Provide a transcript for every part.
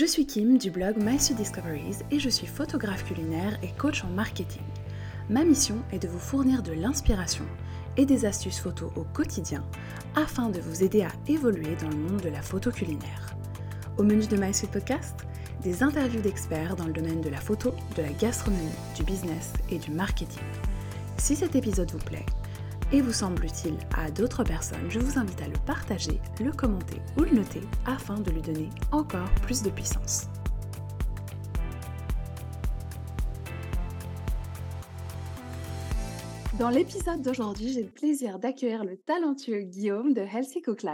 Je suis Kim du blog My Discoveries et je suis photographe culinaire et coach en marketing. Ma mission est de vous fournir de l'inspiration et des astuces photos au quotidien afin de vous aider à évoluer dans le monde de la photo culinaire. Au menu de My Podcast, des interviews d'experts dans le domaine de la photo, de la gastronomie, du business et du marketing. Si cet épisode vous plaît et vous semble utile à d'autres personnes, je vous invite à le partager, le commenter ou le noter afin de lui donner encore plus de puissance. Dans l'épisode d'aujourd'hui, j'ai le plaisir d'accueillir le talentueux Guillaume de Healthy Cook.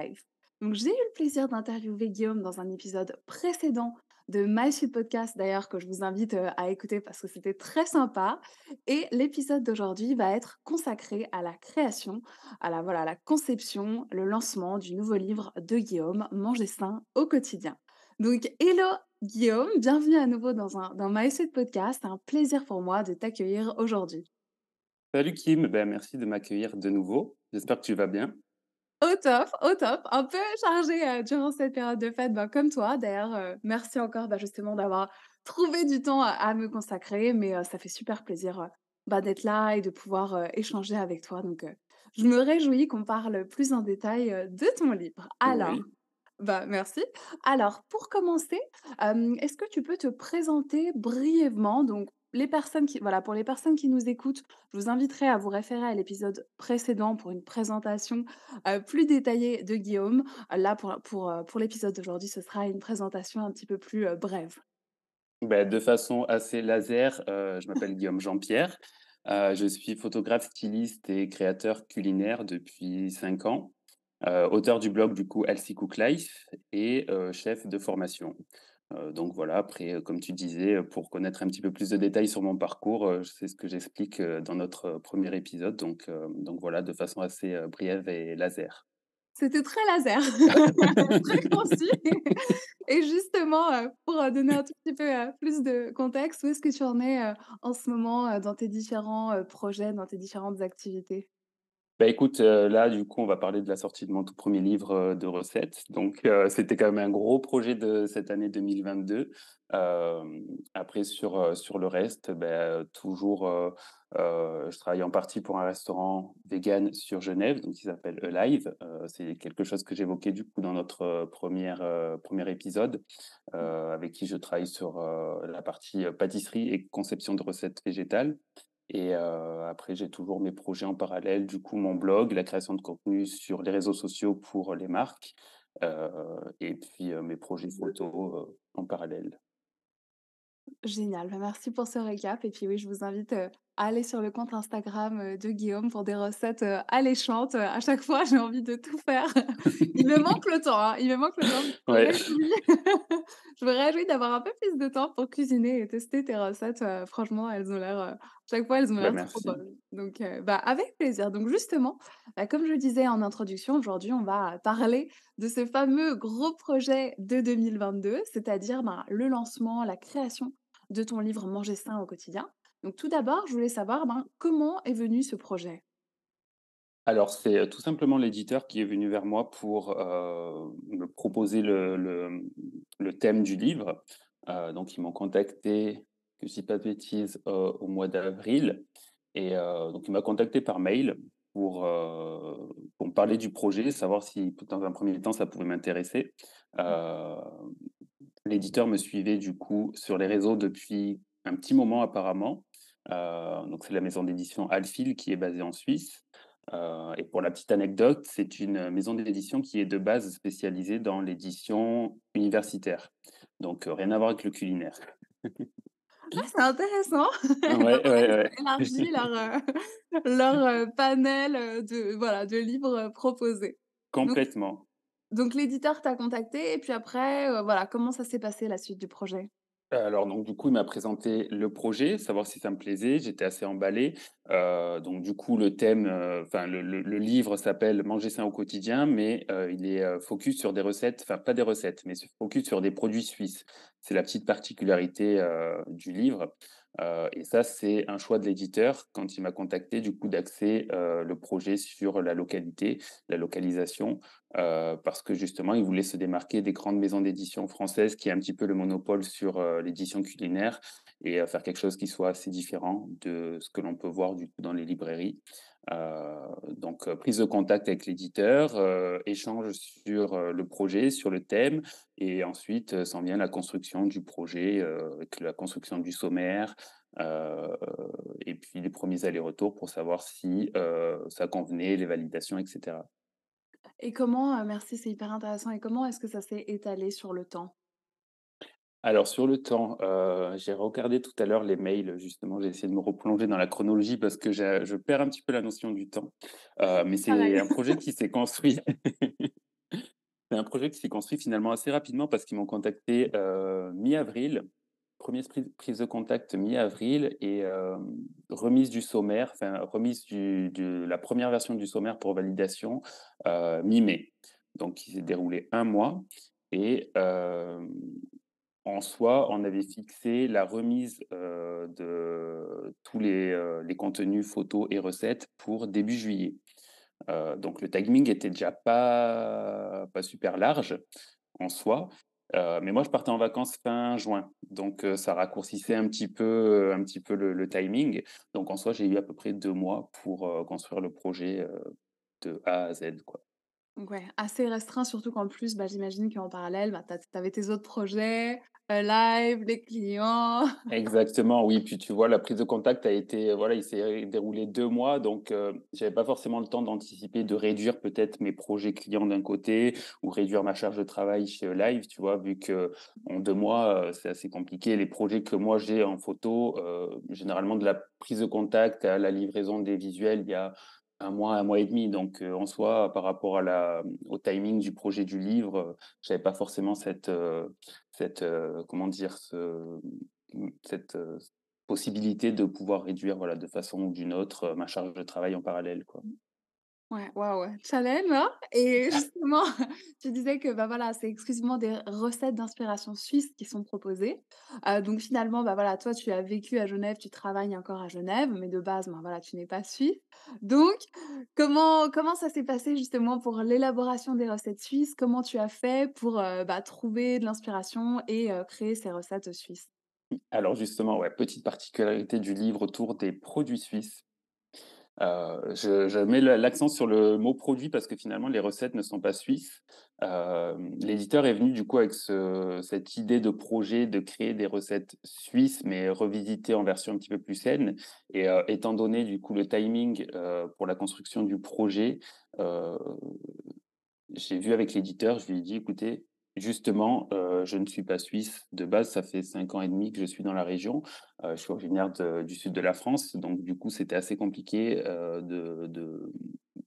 Donc, j'ai eu le plaisir d'interviewer Guillaume dans un épisode précédent de My Podcast, d'ailleurs, que je vous invite à écouter parce que c'était très sympa. Et l'épisode d'aujourd'hui va être consacré à la création, à la, voilà, la conception, le lancement du nouveau livre de Guillaume, Manger sain au quotidien. Donc, hello Guillaume, bienvenue à nouveau dans, un, dans My Podcast. C'est un plaisir pour moi de t'accueillir aujourd'hui. Salut Kim, ben, merci de m'accueillir de nouveau. J'espère que tu vas bien. Au top, au top. Un peu chargé durant cette période de fête, ben, comme toi. D'ailleurs, merci encore bah, justement d'avoir trouvé du temps à, me consacrer. Mais ça fait super plaisir bah, d'être là et de pouvoir échanger avec toi. Donc, je me réjouis qu'on parle plus en détail de ton livre. Alors, bah, merci. Alors, pour commencer, est-ce que tu peux te présenter brièvement donc, les personnes qui, voilà, pour les personnes qui nous écoutent, je vous inviterai à vous référer à l'épisode précédent pour une présentation plus détaillée de Guillaume. Là, pour, pour, pour l'épisode d'aujourd'hui, ce sera une présentation un petit peu plus brève. Ben, de façon assez laser, je m'appelle Guillaume Jean-Pierre. je suis photographe, styliste et créateur culinaire depuis 5 ans. auteur du blog du coup Elsie Cook Life et chef de formation donc voilà, après, comme tu disais, pour connaître un petit peu plus de détails sur mon parcours, c'est ce que j'explique dans notre premier épisode. Donc, donc voilà, de façon assez brève et laser. C'était très laser, très concis. Et justement, pour donner un tout petit peu plus de contexte, où est-ce que tu en es en ce moment dans tes différents projets, dans tes différentes activités? Bah écoute, là, du coup, on va parler de la sortie de mon tout premier livre de recettes. Donc, c'était quand même un gros projet de cette année 2022. après, sur, sur le reste, bah, toujours, je travaille en partie pour un restaurant vegan sur Genève, donc il s'appelle Alive. c'est quelque chose que j'évoquais du coup dans notre première, premier épisode, avec qui je travaille sur la partie pâtisserie et conception de recettes végétales. Et après, j'ai toujours mes projets en parallèle, du coup, mon blog, la création de contenu sur les réseaux sociaux pour les marques, et puis mes projets photos en parallèle. Génial, bah, merci pour ce récap. Et puis oui, je vous invite aller sur le compte Instagram de Guillaume pour des recettes alléchantes. À chaque fois, j'ai envie de tout faire. Il me manque le temps, hein. il me manque le temps. Je me réjouis d'avoir un peu plus de temps pour cuisiner et tester tes recettes. franchement, elles ont l'air, chaque fois, elles ont bah, l'air trop bonnes. Donc, bah, avec plaisir. Donc, justement, bah, comme je le disais en introduction, aujourd'hui, on va parler de ce fameux gros projet de 2022, c'est-à-dire le lancement, la création de ton livre Manger sain au quotidien. Donc tout d'abord, je voulais savoir ben, comment est venu ce projet? Alors, c'est tout simplement l'éditeur qui est venu vers moi pour me proposer le, thème du livre. donc, ils m'ont contacté, que je ne dis pas de bêtises, au mois d'avril. Et donc, il m'a contacté par mail pour, pour me parler du projet, savoir si, dans un premier temps, ça pouvait m'intéresser. L'éditeur me suivait du coup sur les réseaux depuis un petit moment apparemment. Euh, donc c'est la maison d'édition Alphil qui est basée en Suisse. Euh, et pour la petite anecdote, c'est une maison d'édition qui est de base spécialisée dans l'édition universitaire. Donc euh, rien à voir avec le culinaire. Ah, c'est intéressant. Ouais, ouais, Élargir leur, leur panel de, voilà, de livres proposés. Complètement. Donc l'éditeur t'a contacté et puis après, voilà, comment ça s'est passé la suite du projet? Alors donc du coup, il m'a présenté le projet, savoir si ça me plaisait. J'étais assez emballé. donc du coup, le thème, enfin le livre s'appelle «Manger sain au quotidien», mais il est, focus sur des recettes, enfin pas des recettes, mais focus sur des produits suisses. C'est la petite particularité, du livre. Et ça, c'est un choix de l'éditeur quand il m'a contacté, du coup, d'axer, le projet sur la localité, la localisation, heu, parce que justement, il voulait se démarquer des grandes maisons d'édition françaises qui ont un petit peu le monopole sur, heu, l'édition culinaire et heu, faire quelque chose qui soit assez différent de ce que l'on peut voir, dans les librairies. Donc prise de contact avec l'éditeur, échange sur, le projet, sur le thème et ensuite, s'en vient la construction du projet, avec la construction du sommaire, et puis les premiers allers-retours pour savoir si, ça convenait, les validations et cetera. Et comment, merci, c'est hyper intéressant et comment est-ce que ça s'est étalé sur le temps? Alors sur le temps, j'ai regardé tout à l'heure les mails, justement, j'ai essayé de me replonger dans la chronologie parce que je perds un petit peu la notion du temps. Mais c'est Pareil. un projet qui s'est construit c'est un projet qui s'est construit finalement assez rapidement parce qu'ils m'ont contacté, mi-avril. 1er prise de contact mi-avril et hem, remise du sommaire, enfin remise du de la première version du sommaire pour validation, heu, mi-mai. Donc il s'est déroulé 1 mois et hem, en soi, on avait fixé la remise, de tous les, les contenus photos et recettes pour début juillet. Donc le timing était déjà pas pas super large en soi, heu, mais moi je partais en vacances fin juin, donc heu, ça raccourcissait un petit peu, heu, un petit peu le le timing. Donc en soi, j'ai eu à peu près 2 mois pour, construire le projet, de A à Z, quoi. Ouais, assez restreint, surtout qu'en plus, bah, j'imagine qu'en parallèle, bah, tu avais tes autres projets, live, les clients. Exactement, oui, puis tu vois, la prise de contact a été, voilà, il s'est déroulé 2 mois, donc heu, j'avais pas forcément le temps d'anticiper, de réduire peut-être mes projets clients d'un côté ou réduire ma charge de travail chez Live, tu vois? Vu qu'en 2 mois, heu, c'est assez compliqué. Les projets que moi j'ai en photo, heu, généralement de la prise de contact à la livraison des visuels, il y a 1 mois, 1 mois et demi, donc heu, en soi, par rapport à la au timing du projet du livre, heu, j'avais pas forcément cette, heu cette, heu, comment dire? Mmh, cette, possibilité de pouvoir réduire, voilà, de façon ou d'une autre, ma charge de travail en parallèle. Ouais, waouh, challenge, hein et justement, tu disais que, bah, voilà, c'est exclusivement des recettes d'inspiration suisse qui sont proposées. Donc finalement, bah, voilà, toi, tu as vécu à Genève, tu travailles encore à Genève, mais de base, ben, voilà, tu n'es pas suisse. Donc comment comment ça s'est passé justement pour l'élaboration des recettes suisses? Comment tu as fait pour, bah, trouver de l'inspiration et créer ces recettes suisses? Alors justement, ouais, petite particularité du livre autour des produits suisses. Heu, je mets l'accent sur le mot «produit» parce que finalement les recettes ne sont pas suisses. Hem, l'éditeur est venu du coup avec ce cette idée de projet de créer des recettes suisses, mais revisitées en version un petit peu plus saine et heu, étant donné du coup le timing, pour la construction du projet, j'ai vu avec l'éditeur, je lui ai dit: «Écoutez, justement, je ne suis pas suisse de base, ça fait 5 ans et demi que je suis dans la région». Heu, je suis originaire de du sud de la France, donc du coup, c'était assez compliqué, heu, de de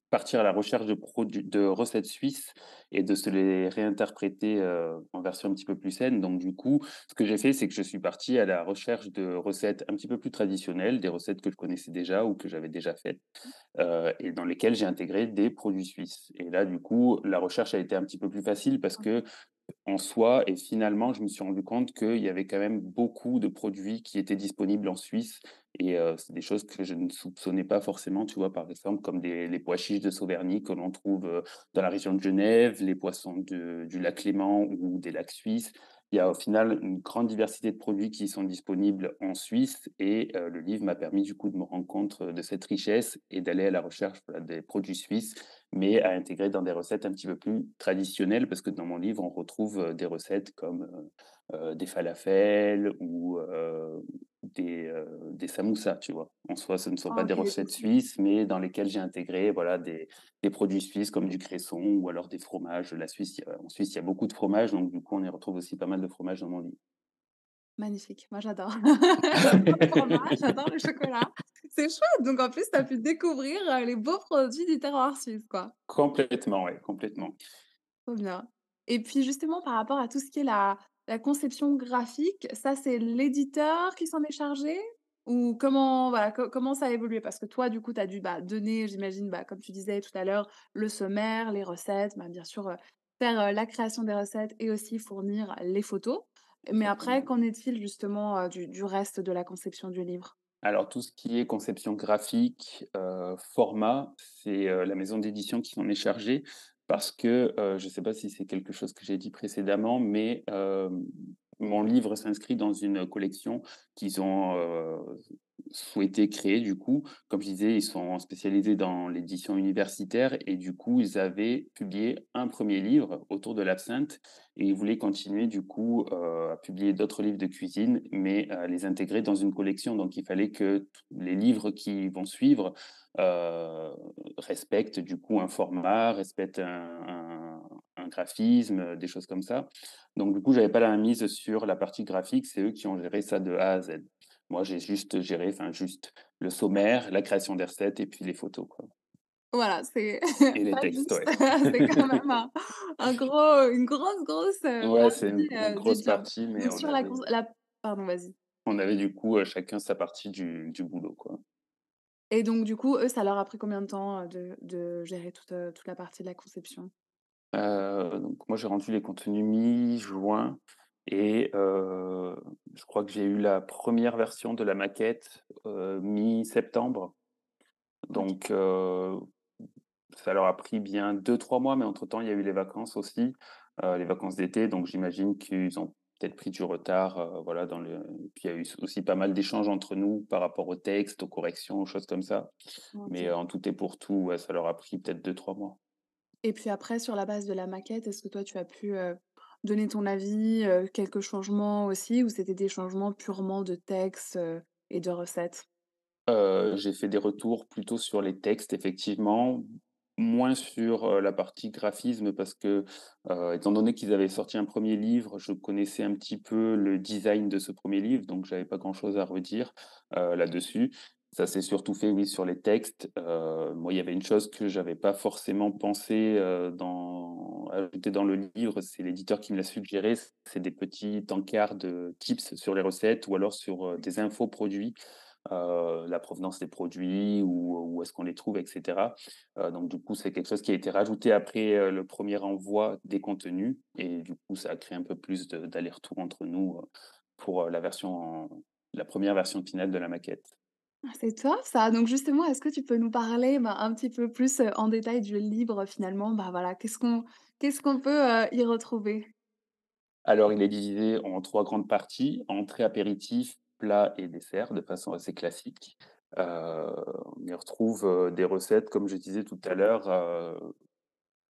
partir à la recherche de de recettes suisses et de se les réinterpréter, heu, en version un petit peu plus saine. Donc du coup, ce que j'ai fait, c'est que je suis parti à la recherche de recettes un petit peu plus traditionnelles, des recettes que je connaissais déjà ou que j'avais déjà faites, et dans lesquelles j'ai intégré des produits suisses et là, du coup, la recherche a été un petit peu plus facile parce que en soi et finalement, je me suis rendu compte qu'il y avait quand même beaucoup de produits qui étaient disponibles en Suisse et heu, c'est des choses que je ne soupçonnais pas forcément, tu vois? Par exemple, comme les pois chiches de Sauverny que l'on trouve, heu, dans la région de Genève, les poissons du lac Léman ou des lacs suisses. Il y a au final une grande diversité de produits qui sont disponibles en Suisse et heu, le livre m'a permis du coup de me rendre compte, de cette richesse et d'aller à la recherche, des produits suisses, mais à intégrer dans des recettes un petit peu plus traditionnelles. Parce que dans mon livre, on retrouve, heu, des recettes comme, heu heu, des falafels ou des, heu, des samoussas, tu vois? En soi, ce ne sont Ah pas des OK, recettes suisses, mais dans lesquelles j'ai intégré, voilà, des des produits suisses comme du cresson ou alors des fromages. La Suisse, a en Suisse, il y a beaucoup de fromages, donc du coup, on y retrouve aussi pas mal de fromages dans mon livre. Magnifique, moi j'adore. J'adore le chocolat. C'est chouette, donc en plus tu as pu découvrir, les beaux produits du terroir suisse, quoi. Complètement, ouais, complètement. Trop bien. Et puis justement par rapport à tout ce qui est la la conception graphique, ça c'est l'éditeur qui s'en est chargé? Ou comment voilà, co comment ça a évolué? Parce que toi du coup tu as dû, bah, donner j'imagine, bah, comme tu disais tout à l'heure, le sommaire, les recettes, bah, bien sûr, faire, la création des recettes et aussi fournir les photos. Mais après, qu'en est-il justement, du du reste de la conception du livre? Alors tout ce qui est conception graphique, heu, format, c'est, heu, la maison d'édition qui s'en est chargée parce que, heu, je ne sais pas si c'est quelque chose que j'ai dit précédemment, mais, mon livre s'inscrit dans une collection qu'ils ont, souhaité créer du coup. Comme je disais, ils sont spécialisés dans l'édition universitaire et du coup, ils avaient publié un premier livre autour de l'absinthe et ils voulaient continuer du coup, heu, à publier d'autres livres de cuisine, mais à les intégrer dans une collection. Donc il fallait que les livres qui vont suivre, heu, respectent du coup un format, respectent un un graphisme, des choses comme ça. Donc du coup, j'avais pas la mise sur la partie graphique, c'est eux qui ont géré ça de A à Z. Moi, j'ai juste géré, enfin juste, le sommaire, la création des recettes et puis les photos, quoi. Voilà, c'est Et les textes, ouais. c'est quand même un un gros une grosse, grosse, heu, Ouais, c'est une du grosse partie, mais on sur avait la pardon, vas-y. on avait du coup, heu, chacun sa partie du du boulot, quoi. Et donc du coup, eux, ça leur a pris combien de temps, de de gérer toute, toute la partie de la conception? Donc moi, j'ai rendu les contenus mi-juin et je crois que j'ai eu la première version de la maquette, mi-septembre. Donc ça leur a pris bien deux trois mois, mais entre-temps, il y a eu les vacances aussi, les vacances d'été, donc j'imagine qu'ils ont peut-être pris du retard, voilà, dans le puis il y a eu aussi pas mal d'échanges entre nous par rapport au texte, aux corrections, aux choses comme ça. Mais en tout et pour tout, ouais, ça leur a pris peut-être deux trois mois. Et puis après, sur la base de la maquette, est-ce que toi, tu as pu, donner ton avis, quelques changements aussi ou c'était des changements purement de texte, et de recettes? J'ai fait des retours plutôt sur les textes effectivement, moins sur, la partie graphisme parce que, étant donné qu'ils avaient sorti un premier livre, je connaissais un petit peu le design de ce premier livre, donc j'avais pas grand chose à redire, là-dessus. Ça s'est surtout fait, oui, sur les textes. Heu, moi, il y avait une chose que j'avais pas forcément pensé, heu, dans ajouter dans le livre, c'est l'éditeur qui me l'a suggéré, c'est des petits encarts de tips sur les recettes ou alors sur, heu, des infos produits la provenance des produits, où où est-ce qu'on les trouve et cetera. Heu, donc du coup, c'est quelque chose qui a été rajouté après, le premier envoi des contenus et du coup, ça a créé un peu plus d'aller-retour entre nous, pour, la version la première version finale de la maquette. Ah, c'est top ça! Donc justement, est-ce que tu peux nous parler, bah, un petit peu plus, en détail du livre finalement? Bah, voilà, qu'est-ce qu'on qu'est-ce peut, y retrouver? Alors, il est divisé en 3 grandes parties, entrée, apéritif, plat et dessert, de façon assez classique. On y retrouve, des recettes, comme je disais tout à l'heure, heu,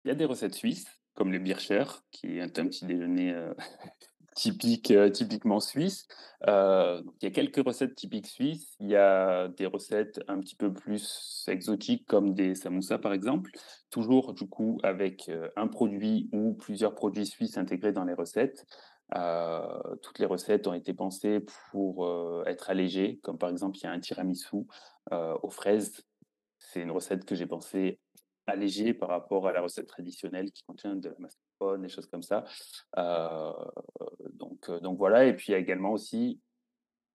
il y a des recettes suisses, comme le Bircher, qui est un petit déjeuner, Typique, heu, typiquement suisse. Donc il y a quelques recettes typiques suisses. Il y a des recettes un petit peu plus exotiques comme des samoussas, par exemple. Toujours du coup avec, heu, un produit ou plusieurs produits suisses intégrés dans les recettes. Toutes les recettes ont été pensées pour, être allégées, comme par exemple, il y a un tiramisu, aux fraises. C'est une recette que j'ai pensée allégée par rapport à la recette traditionnelle qui contient de la mascarpone, des choses comme ça. Heu, donc heu, donc voilà et puis il y a également aussi,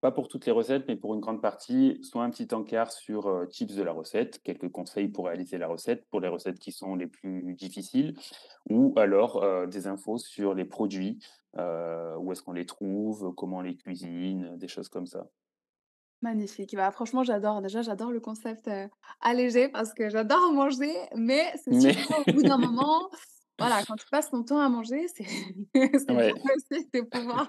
pas pour toutes les recettes, mais pour une grande partie, soit un petit encart sur, heu, tips de la recette, quelques conseils pour réaliser la recette, pour les recettes qui sont les plus difficiles ou alors, des infos sur les produits, où est-ce qu'on les trouve, comment on les cuisine, des choses comme ça. Magnifique. Bah, franchement, j'adore. Déjà, j'adore le concept, allégé parce que j'adore manger, mais c'est sûr Mais qu'au bout d'un moment, voilà, quand tu passes ton temps à manger, c'est ouais, aussi de pouvoir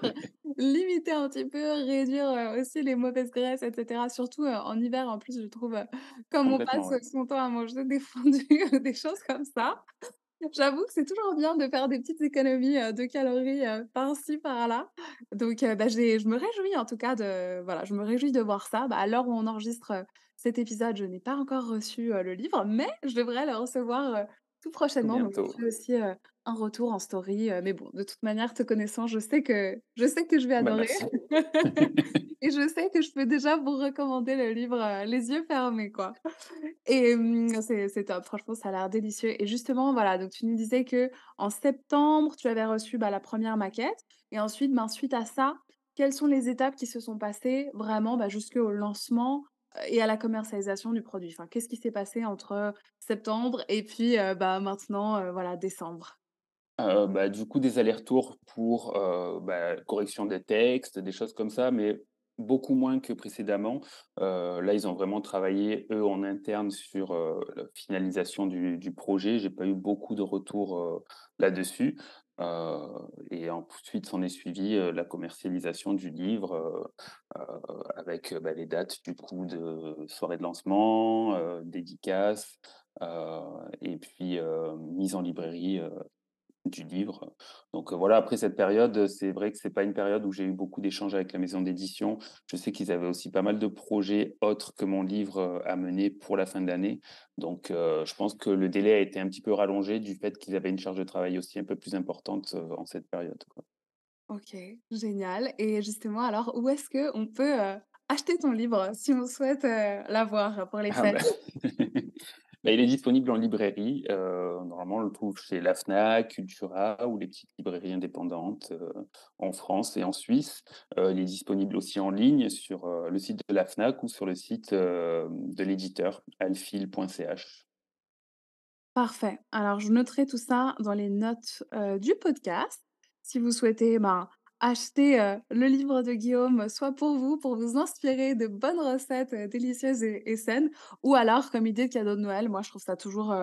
limiter un petit peu, réduire, aussi les mauvaises graisses et cetera. Surtout, en hiver, en plus, je trouve, comme on passe ouais, son temps à manger des fondus des choses comme ça, J'avoue que c'est toujours bien de faire des petites économies, heu, de calories, heu, par-ci par-là. Donc heu, bah, je me réjouis en tout cas de voilà, je me réjouis de voir ça. Bah, à l'heure où on enregistre, cet épisode, je n'ai pas encore reçu, le livre, mais je devrais le recevoir, tout prochainement. Donc je aussi, un retour en story, mais bon, de toute manière, te connaissant, je sais que je sais que je vais Bah, adorer et je sais que je peux déjà vous recommander le livre, les yeux fermés, quoi. Et mmh, c'est top, franchement, ça a l'air délicieux et justement, voilà, donc tu nous disais que en septembre, tu avais reçu, bah, la première maquette et ensuite, ben, suite à ça, quelles sont les étapes qui se sont passées vraiment, bah, jusqu'au lancement, et à la commercialisation du produit? Enfin, qu'est-ce qui s'est passé entre septembre et puis, heu, bah, maintenant, heu, voilà, décembre? Heu, bah, du coup, des allers-retours pour, bah, correction des textes, des choses comme ça, mais beaucoup moins que précédemment. Là, ils ont vraiment travaillé, eux, en interne sur, la finalisation du du projet. J'ai pas eu beaucoup de retours, là-dessus. Heu et ensuite s'en est suivi, heu, la commercialisation du livre, heu, avec, bah, les dates du coup de soirée de lancement, heu et puis, mise en librairie, du livre. Donc, voilà, après cette période, c'est vrai que c'est pas une période où j'ai eu beaucoup d'échanges avec la maison d'édition. Je sais qu'ils avaient aussi pas mal de projets autres que mon livre, à mener pour la fin de l'année. Donc, je pense que le délai a été un petit peu rallongé du fait qu'ils avaient une charge de travail aussi un peu plus importante, en cette période, quoi. OK, génial et justement alors où est-ce qu'on peut, heu, acheter ton livre si on souhaite, l'avoir pour les Ah bah fêtes? bah, il est disponible en librairie, heu, normalement on le trouve chez la Fnac, Cultura ou les petites librairies indépendantes, heu, en France et en Suisse. Heu, il est disponible aussi en ligne sur, le site de la Fnac ou sur le site, de l'éditeur alphil.ch. Parfait. Alors, je noterai tout ça dans les notes, du podcast. Si vous souhaitez, ben, acheter, le livre de Guillaume, soit pour vous, pour vous inspirer de bonnes recettes, délicieuses et et saines ou alors comme idée de cadeau de Noël. Moi, je trouve ça toujours,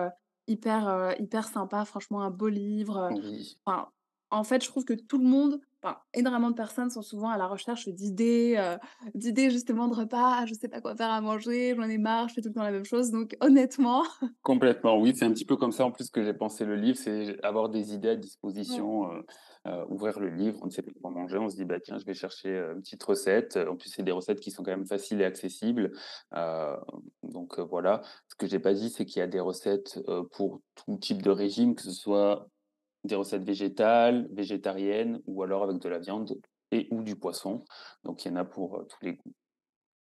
hyper, hyper sympa. Franchement, un beau livre, heu, Oui, enfin, en fait, je trouve que tout le monde, enfin, énormément de personnes sont souvent à la recherche d'idées, d'idées justement de repas. «Ah, je sais pas quoi faire à manger, j'en ai marre, je fais tout le temps la même chose». Donc honnêtement complètement, oui, c'est un petit peu comme ça en plus que j'ai pensé le livre, c'est avoir des idées à disposition, heu, ouvrir le livre, on ne sait pas quoi manger, on se dit: «Bah, tiens, je vais chercher, heu, une petite recette». En plus, c'est des recettes qui sont quand même faciles et accessibles, donc voilà. Ce que j'ai pas dit, c'est qu'il y a des recettes, pour tout type de régime, que ce soit des recettes végétales, végétariennes ou alors avec de la viande et ou du poisson, donc il y en a pour, tous les goûts.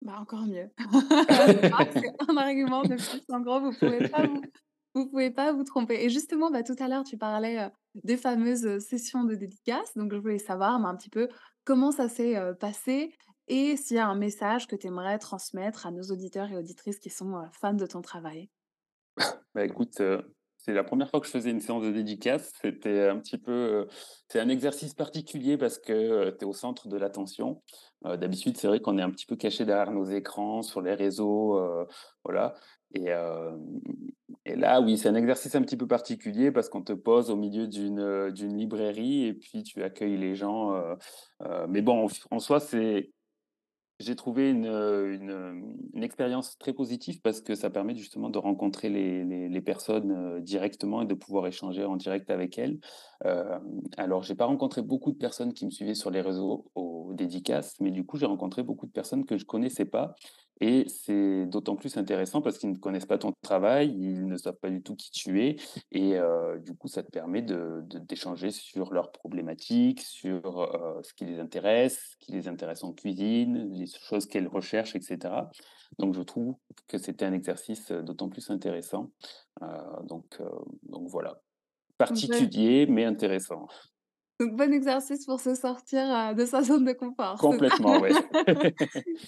Bah, encore mieux. C'est un argument de plus. En gros, vous pouvez pas vous pouvez pas vous tromper et justement, bah, tout à l'heure, tu parlais, des fameuses, sessions de dédicaces, donc je voulais savoir, bah, un petit peu comment ça s'est, passé et s'il y a un message que tu aimerais transmettre à nos auditeurs et auditrices qui sont, fans de ton travail? Bah, écoute, c'est la première fois que je faisais une séance de dédicace. C'était un petit peu, heu, c'est un exercice particulier parce que, heu, tu es au centre de l'attention. Heu, d'habitude, c'est vrai qu'on est un petit peu caché derrière nos écrans, sur les réseaux, voilà et là, oui, c'est un exercice un petit peu particulier parce qu'on te pose au milieu d'une, librairie et puis tu accueilles les gens, mais bon, en soi, c'est j'ai trouvé une, heu, une, expérience très positive parce que ça permet justement de rencontrer les personnes, heu, directement et de pouvoir échanger en direct avec elles. Hem, alors j'ai pas rencontré beaucoup de personnes qui me suivaient sur les réseaux aux dédicaces, mais du coup, j'ai rencontré beaucoup de personnes que je connaissais pas et c'est d'autant plus intéressant parce qu'ils ne connaissent pas ton travail, ils ne savent pas du tout qui tu es et heu, du coup, ça te permet de de d'échanger sur leurs problématiques, sur, heu, ce qui les intéresse, ce qui les intéresse en cuisine, les choses qu'elles recherchent et cetera. Donc je trouve que c'était un exercice, heu, d'autant plus intéressant. Donc donc voilà. Particulier, mais intéressant. Donc bon exercice pour se sortir, heu, de sa zone de confort? Complètement. C'est complètement, ouais.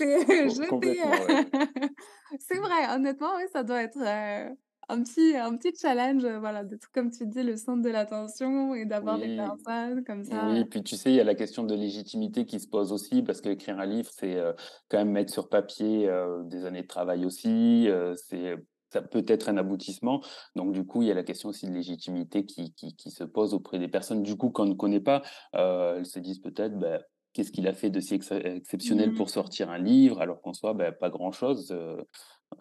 heu c'est vrai, honnêtement, oui, ça doit être, heu, un petit un petit challenge, voilà, d'être, comme tu dis, le centre de l'attention et d'avoir des Oui. personnes comme ça, Oui, puis tu sais, il y a la question de légitimité qui se pose aussi, parce qu'écrire un livre, c'est, quand même mettre sur papier, des années de travail aussi, c'est ça peut être un aboutissement. Donc du coup, il y a la question aussi de légitimité qui qui qui se pose auprès des personnes, du coup, qu'on ne connaît pas. Heu, elles se disent peut-être: «Bah, qu'est-ce qu'il a fait de si ex exceptionnel pour Mmh. sortir un livre?» alors qu'en soi, bah, pas grand-chose, heu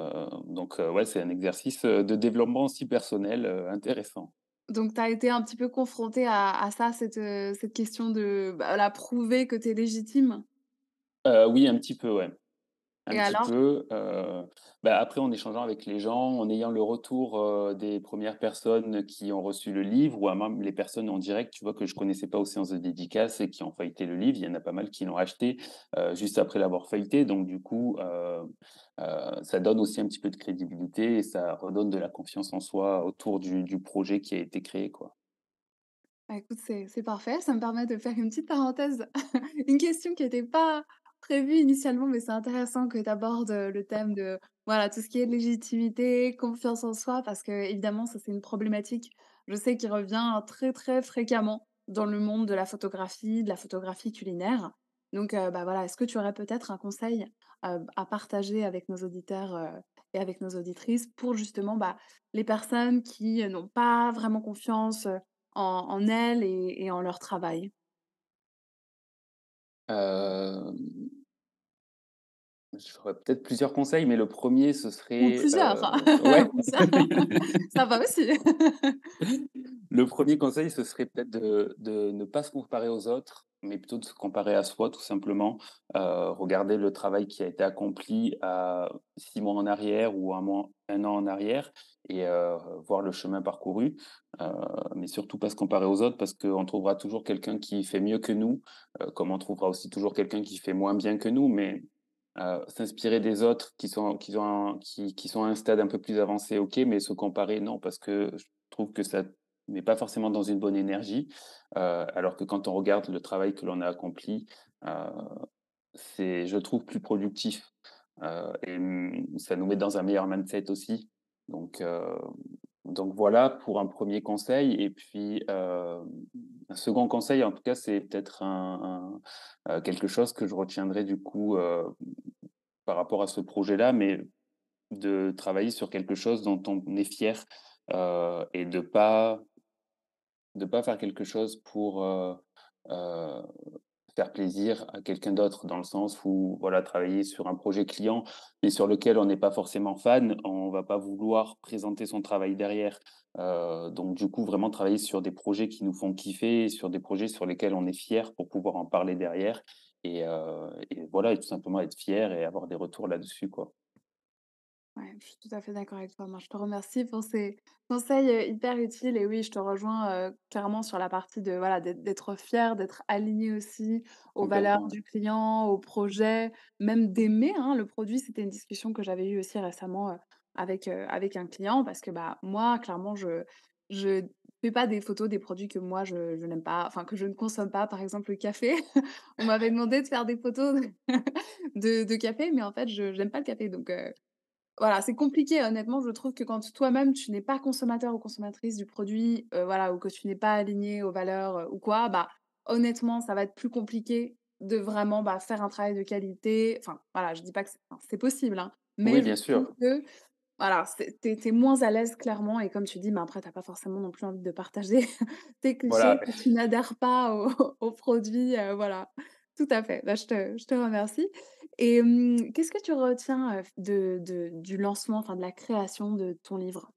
heu, donc ouais, c'est un exercice, de développement aussi personnel, intéressant. Donc tu as été un petit peu confrontée à à ça, cette, question de, bah, voilà, prouver que tu es légitime? Oui, un petit peu, ouais. Un Et petit alors? peu, heu, bah, après en échangeant avec les gens, en ayant le retour, des premières personnes qui ont reçu le livre ou à même les personnes en direct, tu vois, que je connaissais pas aux séances de dédicace et qui ont feuilleté le livre. Il y en a pas mal qui l'ont acheté, juste après l'avoir feuilleté donc du coup, ça donne aussi un petit peu de crédibilité et ça redonne de la confiance en soi autour du du projet qui a été créé, quoi. Bah, écoute, c'est parfait. Ça me permet de faire une petite parenthèse. Une question qui était pas prévue initialement, mais c'est intéressant que tu abordes, le thème de, voilà, tout ce qui est légitimité, confiance en soi, parce que évidemment ça, c'est une problématique, je sais qu'il revient très, très fréquemment dans le monde de la photographie, de la photographie culinaire. Donc, bah, voilà, est-ce que tu aurais peut-être un conseil, à partager avec nos auditeurs, et avec nos auditrices pour justement, bah, les personnes qui, n'ont pas vraiment confiance, en elles et en leur travail? Hem, j'aurais peut-être plusieurs conseils, mais le premier ce Ou serait, plusieurs, heu ouais. ça ça va aussi. Le premier conseil, ce serait peut-être de de ne pas se comparer aux autres, mais plutôt de se comparer à soi, tout simplement. Heu, regarder le travail qui a été accompli à 6 mois en arrière ou un mois 1 an en arrière et heu, voir le chemin parcouru. Mais surtout pas se comparer aux autres parce qu'on trouvera toujours quelqu'un qui fait mieux que nous, comme on trouvera aussi toujours quelqu'un qui fait moins bien que nous, mais s'inspirer des autres qui sont qui ont un qui qui sont à un stade un peu plus avancé, OK, mais se comparer, non, parce que je trouve que ça n'est pas forcément dans une bonne énergie. Alors que quand on regarde le travail que l'on a accompli, c'est, je trouve, plus productif, et ça nous met dans un meilleur mindset aussi. Donc donc voilà pour un premier conseil et puis, un second conseil, en tout cas, c'est peut-être un quelque chose que je retiendrai du coup, par rapport à ce projet-là, mais de travailler sur quelque chose dont on est fier, et de pas de pas faire quelque chose pour, faire plaisir à quelqu'un d'autre. Dans le sens où, voilà, travailler sur un projet client, mais sur lequel on n'est pas forcément fan, on va pas vouloir présenter son travail derrière. Donc du coup, vraiment travailler sur des projets qui nous font kiffer, sur des projets sur lesquels on est fier pour pouvoir en parler derrière et voilà et tout simplement être fier et avoir des retours là-dessus. Ouais, je suis tout à fait d'accord avec toi. Moi, je te remercie pour ces conseils, heu, hyper utiles et oui, je te rejoins, clairement sur la partie de voilà, d'être d'être fier, d'être aligné aussi aux valeurs Complètement, du client, au projet, même d'aimer, hein, le produit. C'était une discussion que j'avais eue aussi récemment, avec, avec un client parce que, bah, moi, clairement, je je fais pas des photos des produits que moi je je n'aime pas, enfin que je ne consomme pas. Par exemple, le café, on m'avait demandé de faire des photos de de de café, mais en fait, je j'aime pas le café donc voilà, c'est compliqué honnêtement, je trouve que quand toi-même tu n'es pas consommateur ou consommatrice du produit, heu, voilà, ou que tu n'es pas aligné aux valeurs, heu, ou quoi, bah, honnêtement, ça va être plus compliqué de vraiment, bah, faire un travail de qualité. Enfin, voilà, je dis pas que c'est enfin, possible, hein, Oui, mais je bien trouve que, voilà, tu es moins à l'aise clairement et comme tu dis, mais après tu as pas forcément non plus envie de partager tes clichés Voilà, si tu n'adhères pas au au produit, heu, voilà. Tout à fait, bah, je te je te remercie et hem, qu'est-ce que tu retiens, de de du lancement, enfin de la création de ton livre?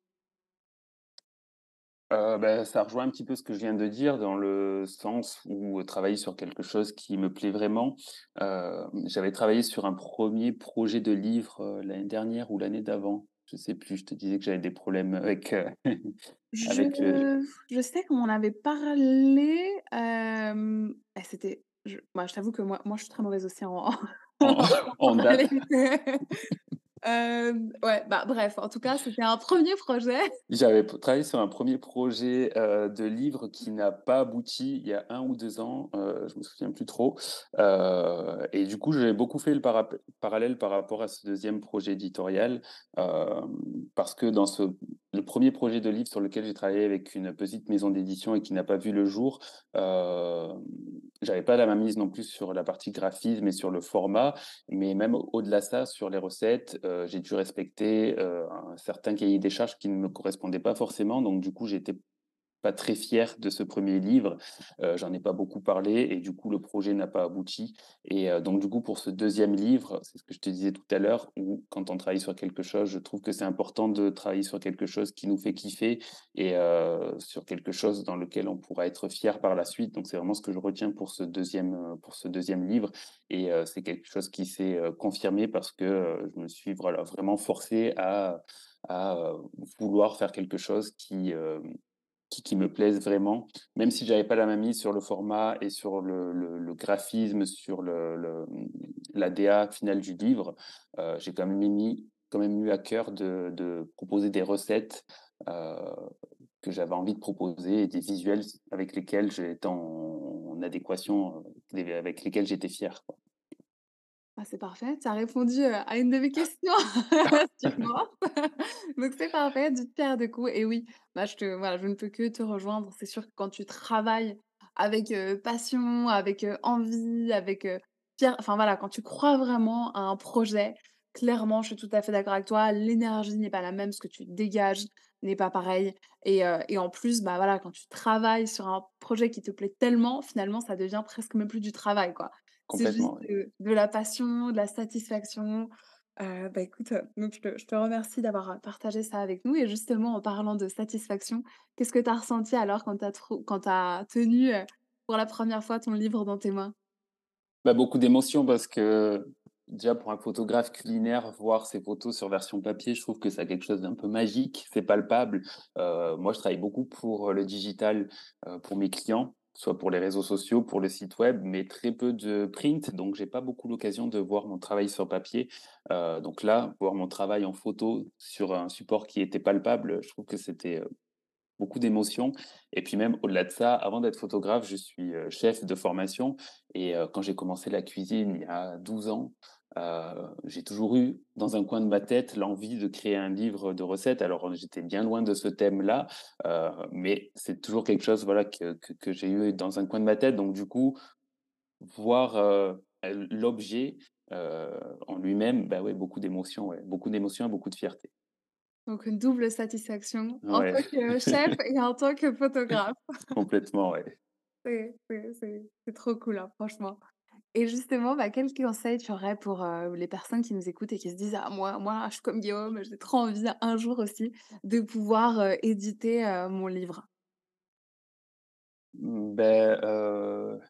heu, bah, ça rejoint un petit peu ce que je viens de dire dans le sens où, travailler sur quelque chose qui me plaît vraiment. J'avais travaillé sur un premier projet de livre, l'année dernière ou l'année d'avant, je sais plus. Je te disais que j'avais des problèmes avec, Je avec le je sais qu'on en avait parlé, c'était je moi, je t'avoue que moi moi, je suis très mauvaise aussi en en en date. Hem, ouais, bah, bref, en tout cas, c'était un premier projet. J'avais travaillé sur un premier projet, heu, de livre qui n'a pas abouti il y a un ou 2 ans, heu, je me souviens plus trop, heu et du coup, j'ai beaucoup fait le parallèle par rapport à ce deuxième projet éditorial, parce que dans ce le premier projet de livre sur lequel j'ai travaillé avec une petite maison d'édition et qui n'a pas vu le jour, hem, j'avais pas la main mise non plus sur la partie graphisme et sur le format mais même au au-delà de ça, sur les recettes, heu, j'ai dû respecter, heu, un certain cahier des charges qui ne me correspondait pas forcément. Donc du coup, j'étais très fier de ce premier livre, heu, j'en ai pas beaucoup parlé et du coup le projet n'a pas abouti. Et heu, donc du coup pour ce deuxième livre, c'est ce que je te disais tout à l'heure, où quand on travaille sur quelque chose, je trouve que c'est important de travailler sur quelque chose qui nous fait kiffer et heu, sur quelque chose dans lequel on pourra être fier par la suite. Donc c'est vraiment ce que je retiens pour ce deuxième pour ce deuxième livre. Et c'est quelque chose qui s'est, confirmé parce que, je me suis vraiment forcé à vouloir faire quelque chose qui, qui me plaisent vraiment, même si j'avais pas la main mise sur le format et sur le graphisme, sur le le, la DA finale du livre, heu, j'ai quand même mis quand même eu à cœur de proposer des recettes, heu, que j'avais envie de proposer et des visuels avec lesquels j'étais en adéquation, heu, avec lesquels j'étais fier. Bah, c'est parfait, tu as répondu, à une de mes questions suivantes. Donc c'est parfait, d'une pierre deux coups et oui, bah, je te voilà, je ne peux que te rejoindre. C'est sûr que quand tu travailles avec, passion, avec, envie, avec, fier enfin voilà, quand tu crois vraiment à un projet, clairement, je suis tout à fait d'accord avec toi, l'énergie n'est pas la même, ce que tu dégages n'est pas pareil et en plus, bah, voilà, quand tu travailles sur un projet qui te plaît tellement, finalement, ça devient presque même plus du travail, quoi. C'est juste, de la passion, de la satisfaction. Heu, bah, écoute, heu, donc je te remercie d'avoir, heu, partagé ça avec nous et justement en parlant de satisfaction, qu'est-ce que tu as ressenti alors quand tu as as tenu, pour la première fois ton livre dans tes mains? Bah, beaucoup d'émotions parce que, déjà pour un photographe culinaire, voir ses photos sur version papier, je trouve que ça a quelque chose d'un peu magique, c'est palpable. Moi, je travaille beaucoup pour, le digital, pour mes clients, soit pour les réseaux sociaux, pour le site web, mais très peu de print, donc j'ai pas beaucoup l'occasion de voir mon travail sur papier. Heu, donc là, voir mon travail en photo sur un support qui était palpable, je trouve que c'était, heu, Beaucoup d'émotions et puis même au-delà de ça, avant d'être photographe, je suis, heu, chef de formation et heu, quand j'ai commencé la cuisine il y a 12 ans, heu, j'ai toujours eu dans un coin de ma tête l'envie de créer un livre de recettes. Alors, j'étais bien loin de ce thème-là, mais c'est toujours quelque chose, voilà, que que j'ai eu dans un coin de ma tête. Donc du coup, voir, l'objet, en lui-même, bah, ouais, beaucoup d'émotions, beaucoup d'émotions et beaucoup de fierté. Donc une double satisfaction en tant que chef et en tant que photographe. complètement, ouais. C'est trop cool, hein, franchement. Et justement, bah, quel conseil tu aurais pour, heu, les personnes qui nous écoutent et qui se disent: «Ah moi moi, je suis comme Guillaume, j'ai trop envie un jour aussi de pouvoir, heu, éditer, heu, mon livre». Mmh, heu,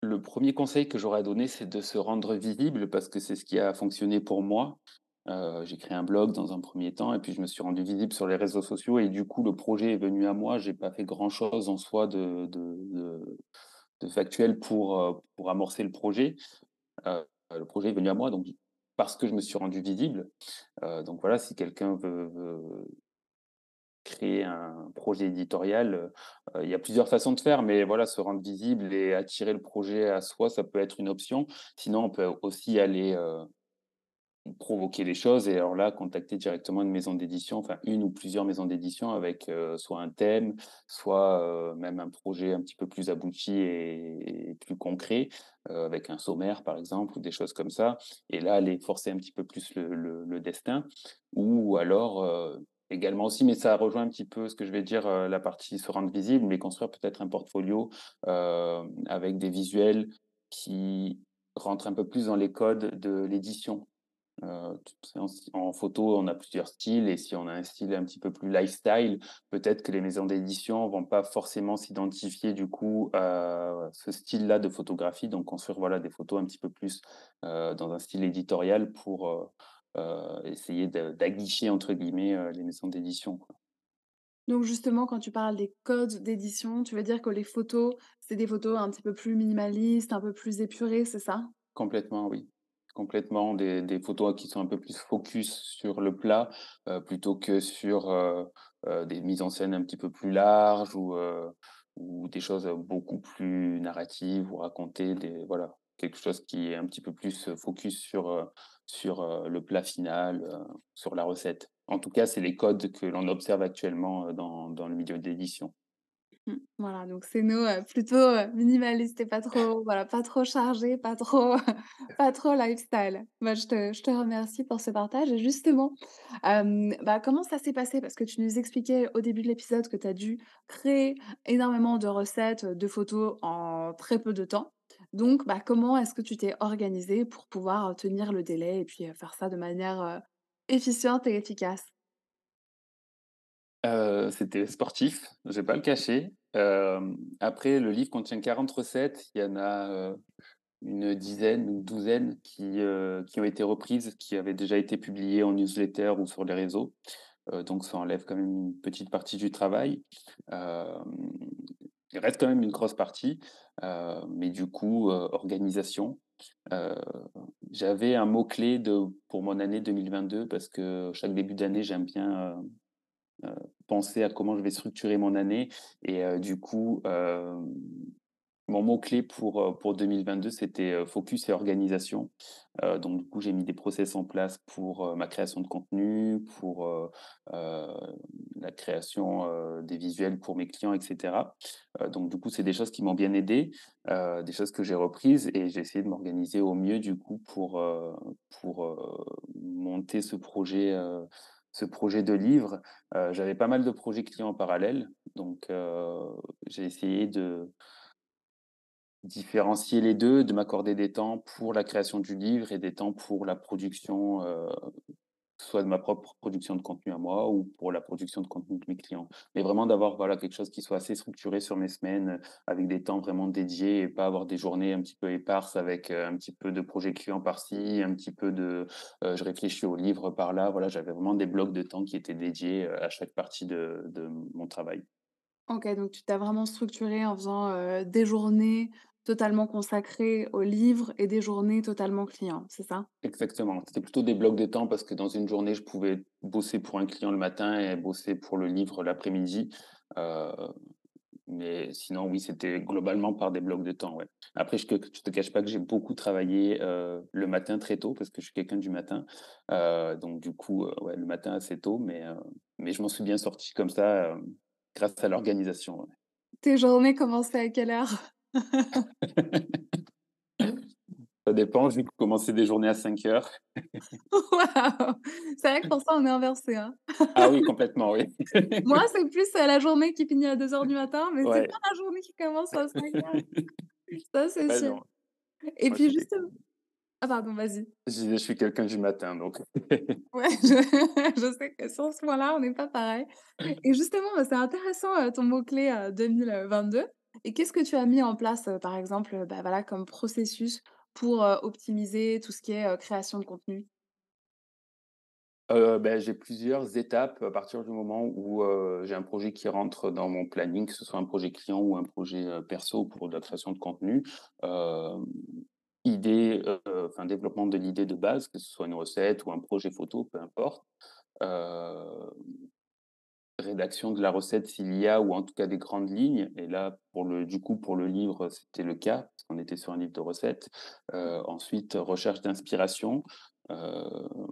le premier conseil que j'aurais à donner, c'est de se rendre visible parce que c'est ce qui a fonctionné pour moi. Heu, j'ai créé un blog dans un premier temps et puis je me suis rendu visible sur les réseaux sociaux et du coup, le projet est venu à moi. J'ai pas fait grand chose en soi de factuel pour, heu, pour amorcer le projet. Heu, le projet est venu à moi donc parce que je me suis rendu visible. Donc voilà, si quelqu'un veut veut Créer un projet éditorial, il y a plusieurs façons de faire, mais voilà, se rendre visible et attirer le projet à soi, ça peut être une option. Sinon, on peut aussi aller, provoquer les choses et alors là, contacter directement une maison d'édition, enfin une ou plusieurs maisons d'édition avec, heu, soit un thème, soit, heu, même un projet un petit peu plus abouti et plus concret, heu, avec un sommaire par exemple ou des choses comme ça et là, aller forcer un petit peu plus le le destin ou alors, également aussi, mais ça rejoint un petit peu ce que je vais dire, la partie se rendre visible, mais construire peut-être un portfolio, avec des visuels qui rentrent un peu plus dans les codes de l'édition. Heu, t en photo, on a plusieurs styles et si on a un style un petit peu plus lifestyle, peut-être que les maisons d'édition vont pas forcément s'identifier du coup à ce style-là de photographie, donc construire, voilà, des photos un petit peu plus, heu, dans un style éditorial pour, heu heu, essayer «d'aguicher» entre guillemets, les maisons d'édition. Donc justement, quand tu parles des codes d'édition, tu veux dire que les photos, c'est des photos un petit peu plus minimalistes, un peu plus épurées, c'est ça? Complètement, oui. Complètement, des des photos qui sont un peu plus focus sur le plat, heu, plutôt que sur, heu heu, des mises en scène un petit peu plus larges ou, ou des choses, beaucoup plus narratives ou raconter des voilà, quelque chose qui est un petit peu plus, focus sur, sur, le plat final, sur la recette. En tout cas, c'est les codes que l'on observe actuellement, dans dans le milieu de l'édition. Mmh, voilà, donc c'est heu, plutôt, heu, minimalistes et pas trop voilà, pas trop chargés, pas trop pas trop lifestyle. Bah, je te je te remercie pour ce partage et justement, bah, comment ça s'est passé? Parce que tu nous expliquais au début de l'épisode que tu as dû créer énormément de recettes, de photos en très peu de temps. Donc, bah, comment est-ce que tu t'es organisé pour pouvoir, tenir le délai et puis, faire ça de manière, efficiente et efficace? Heu, c'était sportif, je vais pas le cacher. Hem, après le livre contient 40 recettes, il y en a, heu, une dizaine, une douzaine qui, qui ont été reprises, qui avaient déjà été publiées en newsletter ou sur les réseaux. Donc ça enlève quand même une petite partie du travail. Il reste quand même une grosse partie, mais du coup, organisation. J'avais un mot-clé pour mon année 2022 parce que chaque début d'année, j'aime bien, penser à comment je vais structurer mon année et heu, du coup, hem Mon mot-clé pour, pour 2022, c'était, focus et organisation. Donc du coup, j'ai mis des process en place pour, ma création de contenu, pour, la création, des visuels pour mes clients et cetera. Heu, donc du coup, c'est des choses qui m'ont bien aidé, des choses que j'ai reprises et j'ai essayé de m'organiser au mieux du coup pour, pour, monter ce projet, ce projet de livre. Heu, j'avais pas mal de projets clients en parallèle, donc heu, j'ai essayé de Différencier les 2, de m'accorder des temps pour la création du livre et des temps pour la production, heu, soit de ma propre production de contenu à moi ou pour la production de contenu de mes clients. Mais vraiment d'avoir, voilà, quelque chose qui soit assez structuré sur mes semaines, heu, avec des temps vraiment dédiés et pas avoir des journées un petit peu éparses avec, heu, un petit peu de projets clients par-ci, un petit peu de, heu, je réfléchis au livre par-là. Voilà, j'avais vraiment des blocs de temps qui étaient dédiés, à chaque partie de mon travail. OK, donc tu t'as vraiment structuré en faisant, des journées totalement consacrées aux livres et des journées totalement clients, c'est ça? Exactement. C'était plutôt des blocs de temps parce que dans une journée, je pouvais bosser pour un client le matin et bosser pour le livre l'après-midi. Heu, mais sinon, oui, c'était globalement par des blocs de temps, ouais. Après, je te je te cache pas que j'ai beaucoup travaillé, heu, le matin très tôt parce que je suis quelqu'un du matin. Heu, donc du coup, ouais, le matin assez tôt, mais mais je m'en suis bien sorti comme ça, grâce à l'organisation, ouais. Tes journées commençaient à quelle heure? Ça dépend, j'ai commencé des journées à cinq heures. Waouh! C'est vrai que pour ça, on est inversé, hein. Ah oui, complètement, oui. Moi, c'est plus, heu, la journée qui finit à deux heures du matin, mais c'est pas la journée qui commence à cinq heures. ça c'est sûr. non. Et Moi, puis suis quelqu'un justem ah pardon, vas-y. je suis quelqu'un du matin, donc Ouais, je je sais que sur ce point-là, on n'est pas pareil. Et justement, c'est intéressant, heu, ton mot-clé, heu, 2022 et qu'est-ce que tu as mis en place, par exemple, bah, voilà, comme processus pour, optimiser tout ce qui est, création de contenu? Beh, j'ai plusieurs étapes à partir du moment où, j'ai un projet qui rentre dans mon planning, que ce soit un projet client ou un projet, perso pour la création de contenu. Idée, enfin développement de l'idée de base, que ce soit une recette ou un projet photo, peu importe. Rédaction de la recette s'il y a ou en tout cas des grandes lignes et là pour le du coup pour le livre, c'était le cas, parce qu'on était sur un livre de recettes. Heu, ensuite recherche d'inspiration, heu,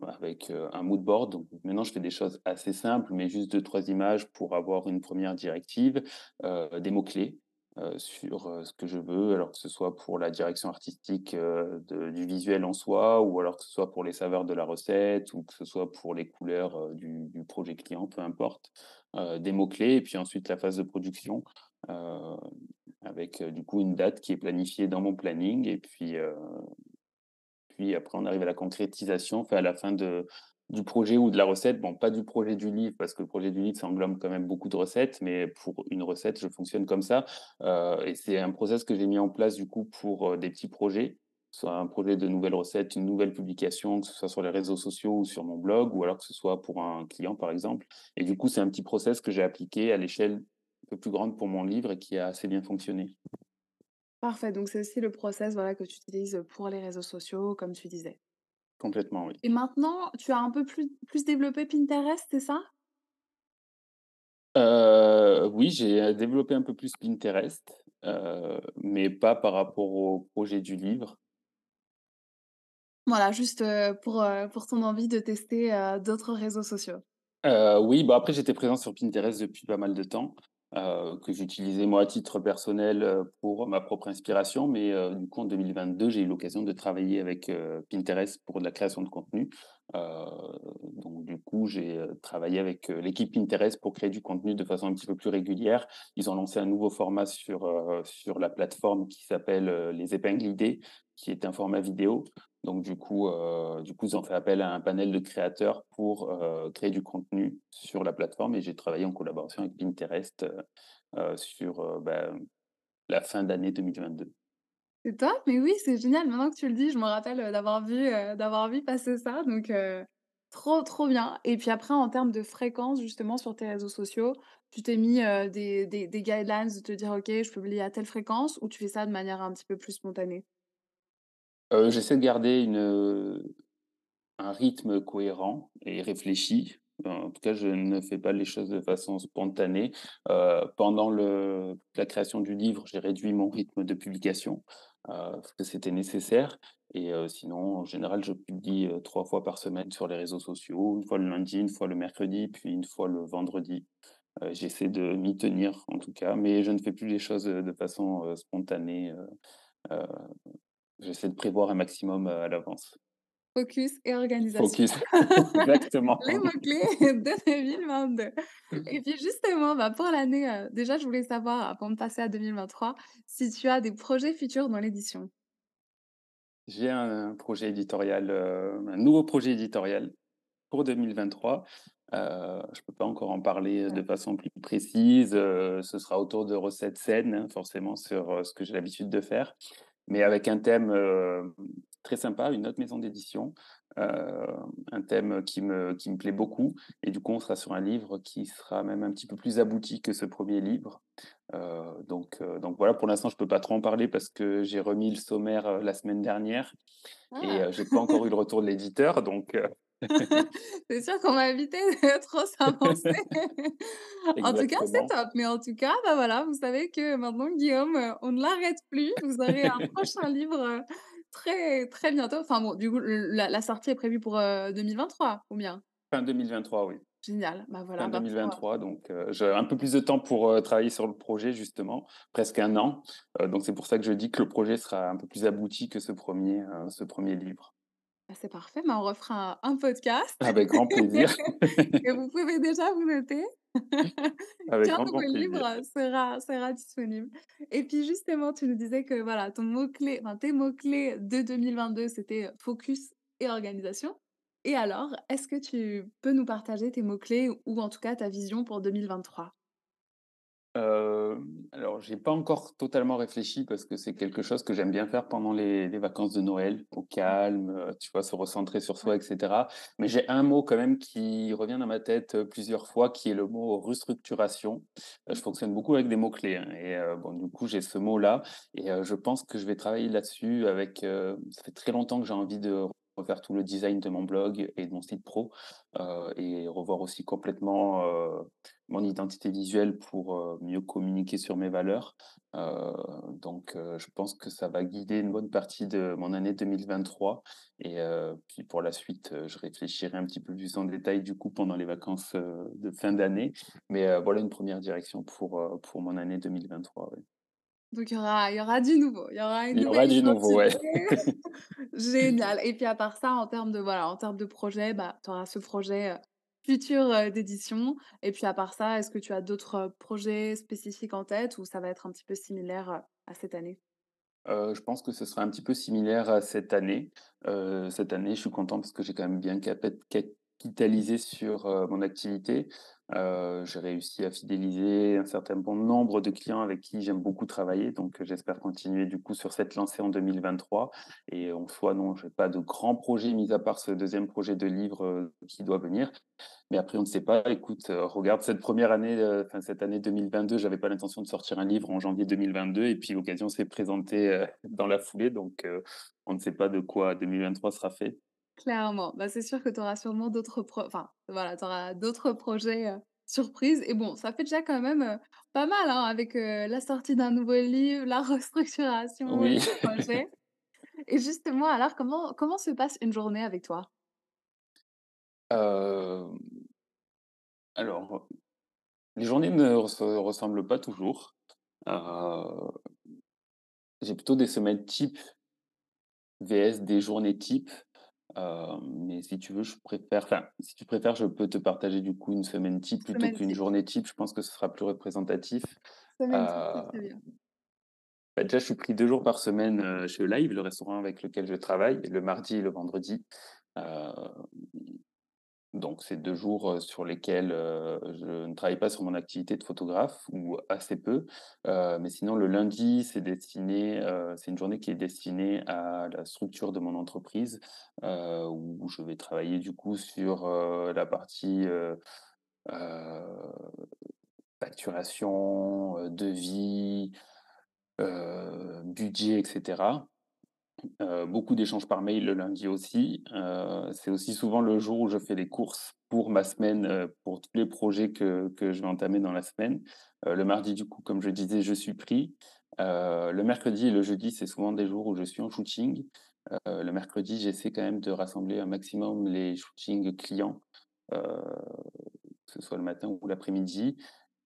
avec, heu, un mood board. Donc maintenant je fais des choses assez simples, mais juste deux trois images pour avoir une première directive, des mots clés, heu, sur, ce que je veux, alors que ce soit pour la direction artistique, du visuel en soi ou alors que ce soit pour les saveurs de la recette ou que ce soit pour les couleurs, du projet client, peu importe des mots-clés et puis ensuite la phase de production, heu, avec, heu, du coup une date qui est planifiée dans mon planning et puis, puis après on arrive à la concrétisation, enfin à la fin de du projet ou de la recette. Bon, pas du projet du livre parce que le projet du livre, ça englobe quand même beaucoup de recettes, mais pour une recette, je fonctionne comme ça, et c'est un process que j'ai mis en place du coup pour, des petits projets, soit un projet de nouvelles recettes, une nouvelle publication, que ce soit sur les réseaux sociaux ou sur mon blog ou alors que ce soit pour un client, par exemple et du coup, c'est un petit process que j'ai appliqué à l'échelle un peu plus grande pour mon livre et qui a assez bien fonctionné. Parfait, donc c'est aussi le process, voilà, que tu utilises, pour les réseaux sociaux, comme tu disais. Complètement, oui. Et maintenant, tu as un peu plus plus développé Pinterest, c'est ça? Heu, oui, j'ai, heu, développé un peu plus Pinterest, heu, mais pas par rapport au projet du livre. Voilà, juste, pour, pour ton envie de tester, d'autres réseaux sociaux. Oui, bah, après j'étais présent sur Pinterest depuis pas mal de temps, que j'utilisais moi à titre personnel, pour ma propre inspiration. Mais, du coup en 2022, j'ai eu l'occasion de travailler avec, Pinterest pour de la création de contenu. Donc du coup, j'ai, travaillé avec, l'équipe Pinterest pour créer du contenu de façon un petit peu plus régulière. Ils ont lancé un nouveau format sur, sur la plateforme qui s'appelle, les épingles idées, qui est un format vidéo. Donc du coup, heu, du coup, ils ont fait appel à un panel de créateurs pour, heu, créer du contenu sur la plateforme et j'ai travaillé en collaboration avec Pinterest, heu, sur, bah, la fin d'année 2022. C'est top, mais oui, c'est génial. Maintenant que tu le dis, je me rappelle, d'avoir vu, d'avoir vu passer ça, donc trop, trop bien. Et puis après, en termes de fréquence, justement, sur tes réseaux sociaux, tu t'es mis, des des guidelines de te dire: «OK, je publie à telle fréquence» ou tu fais ça de manière un petit peu plus spontanée? Heu, j'essaie de garder un rythme cohérent et réfléchi. En tout cas, je ne fais pas les choses de façon spontanée. Heu, pendant la création du livre, j'ai réduit mon rythme de publication, heu, parce que c'était nécessaire et sinon, en général, je publie, 3 fois par semaine sur les réseaux sociaux, une fois le lundi, une fois le mercredi, puis une fois le vendredi. J'essaie de m'y tenir en tout cas, mais je ne fais plus les choses, de façon, spontanée, j'essaie de prévoir un maximum, à l'avance. Focus et organisation. Focus, exactement. Les mots-clés de 2022 et puis justement, bah, pour l'année, déjà je voulais savoir avant de passer à 2023, si tu as des projets futurs dans l'édition? J'ai un projet éditorial, un nouveau projet éditorial pour 2023. Heu, je peux pas encore en parler, de façon plus précise, ce sera autour de recettes saines, hein, forcément sur, ce que j'ai l'habitude de faire, mais avec un thème, hem, très sympa, une autre maison d'édition, heu, un thème qui me qui me plaît beaucoup et du coup, on sera sur un livre qui sera même un petit peu plus abouti que ce premier livre. Heu, donc donc voilà, pour l'instant, je peux pas trop en parler parce que j'ai remis le sommaire, la semaine dernière et Ah! heu, j'ai pas encore eu le retour de l'éditeur donc C'est sûr qu'on va éviter de trop s'avancer. En tout cas, c'est top, mais en tout cas, bah, voilà, vous savez que maintenant Guillaume, heu, on ne l'arrête plus. Vous aurez un prochain livre, heu, très, très bientôt. Enfin bon, du coup, la la sortie est prévue pour, heu, 2023 ou bien? Fin 2023, oui. Génial, bah, voilà, Fin bah, pour, heu 2023 donc heu, j'ai un peu plus de temps pour, travailler sur le projet justement, presque un an, donc c'est pour ça que je dis que le projet sera un peu plus abouti que ce premier er ce 1 livre. Bah, c'est parfait, bah, on refera un un podcast. Avec grand plaisir, et vous pouvez déjà vous noter. Avec nouveau plaisir. livre sera sera disponible. Et puis justement, tu nous disais que voilà, ton mot-clé enfin tes mots-clés de 2022, c'était, heu, focus et organisation. Et alors, est-ce que tu peux nous partager tes mots-clés ou en tout cas ta vision pour 2023? Hem, alors j'ai pas encore totalement réfléchi parce que c'est quelque chose que j'aime bien faire pendant les les vacances de Noël, au calme, heu, tu vois? Se recentrer sur soi et cetera. Mais j'ai un mot quand même qui revient dans ma tête, heu, plusieurs fois, qui est le mot restructuration. Heu, je fonctionne beaucoup avec des mots clés, hein et bon du coup j'ai ce mot-là et je pense que je vais travailler là-dessus avec, ça fait très longtemps que j'ai envie de refaire tout le design de mon blog et de mon site pro, heu et revoir aussi complètement, heu, mon identité visuelle pour, heu, mieux communiquer sur mes valeurs. Donc je pense que ça va guider une bonne partie de mon année 2023 et puis pour la suite, je réfléchirai un petit peu plus en détail du coup pendant les vacances, de fin d'année. Mais voilà une première direction pour, pour mon année 2023, oui. Donc il y aura y aura du nouveau, il y aura une Il y aura du nouveau, ouais. Génial et puis à part ça, en termes de voilà, en termes de projet, bah, tu auras ce projet, heu, futur, heu, d'édition et puis à part ça, est-ce que tu as d'autres, heu, projets spécifiques en tête ou ça va être un petit peu similaire, à cette année? Je pense que ce sera un petit peu similaire à cette année. Cette année, je suis content parce que j'ai quand même bien capet capitalisé sur, mon activité. Heu, j'ai réussi à fidéliser un certain bon nombre de clients avec qui j'aime beaucoup travailler, donc j'espère continuer du coup sur cette lancée en 2023 et en soi, non, j'ai pas de grands projets mis à part ce deuxième projet de livre, qui doit venir. Mais après, on ne sait pas. Écoute, regarde cette première année, heu, enfin cette année 2022, j'avais pas l'intention de sortir un livre en janvier 2022 et puis l'occasion s'est présentée, dans la foulée donc on ne sait pas de quoi 2023 sera fait. Clairement, bah, c'est sûr que tu auras sûrement d'autres pro enfin, voilà, d'autres projets, surprises et bon, ça fait déjà quand même, pas mal, hein, avec, la sortie d'un nouveau livre, la restructuration, Oui. les projets et justement, alors comment comment se passe une journée avec toi? Alors, les journées ne se ressemblent pas toujours. J'ai plutôt des semaines types VS des journées types. Mais si tu veux, je préfère enfin, si tu préfères, je peux te partager du coup une semaine type plutôt qu'une journée type. Je pense que ce sera plus représentatif. Semaine type, très bien. bah, déjà, je suis pris 2 jours par semaine, chez Live, le restaurant avec lequel je travaille, le mardi et le vendredi. Donc c'est 2 jours, sur lesquels, je ne travaille pas sur mon activité de photographe ou assez peu. Mais sinon le lundi, c'est destiné, c'est une journée qui est destinée à la structure de mon entreprise, où je vais travailler du coup sur, la partie, facturation, devis, budget et Heu, beaucoup d'échanges par mail le lundi aussi. Heu, c'est aussi souvent le jour où je fais les courses pour ma semaine, heu, pour tous les projets que que je vais entamer dans la semaine. Le mardi, du coup, comme je disais, je suis pris. Le mercredi et le jeudi, c'est souvent des jours où je suis en shooting. Le mercredi, j'essaie quand même de rassembler un maximum les shootings clients, que ce soit le matin ou l'après-midi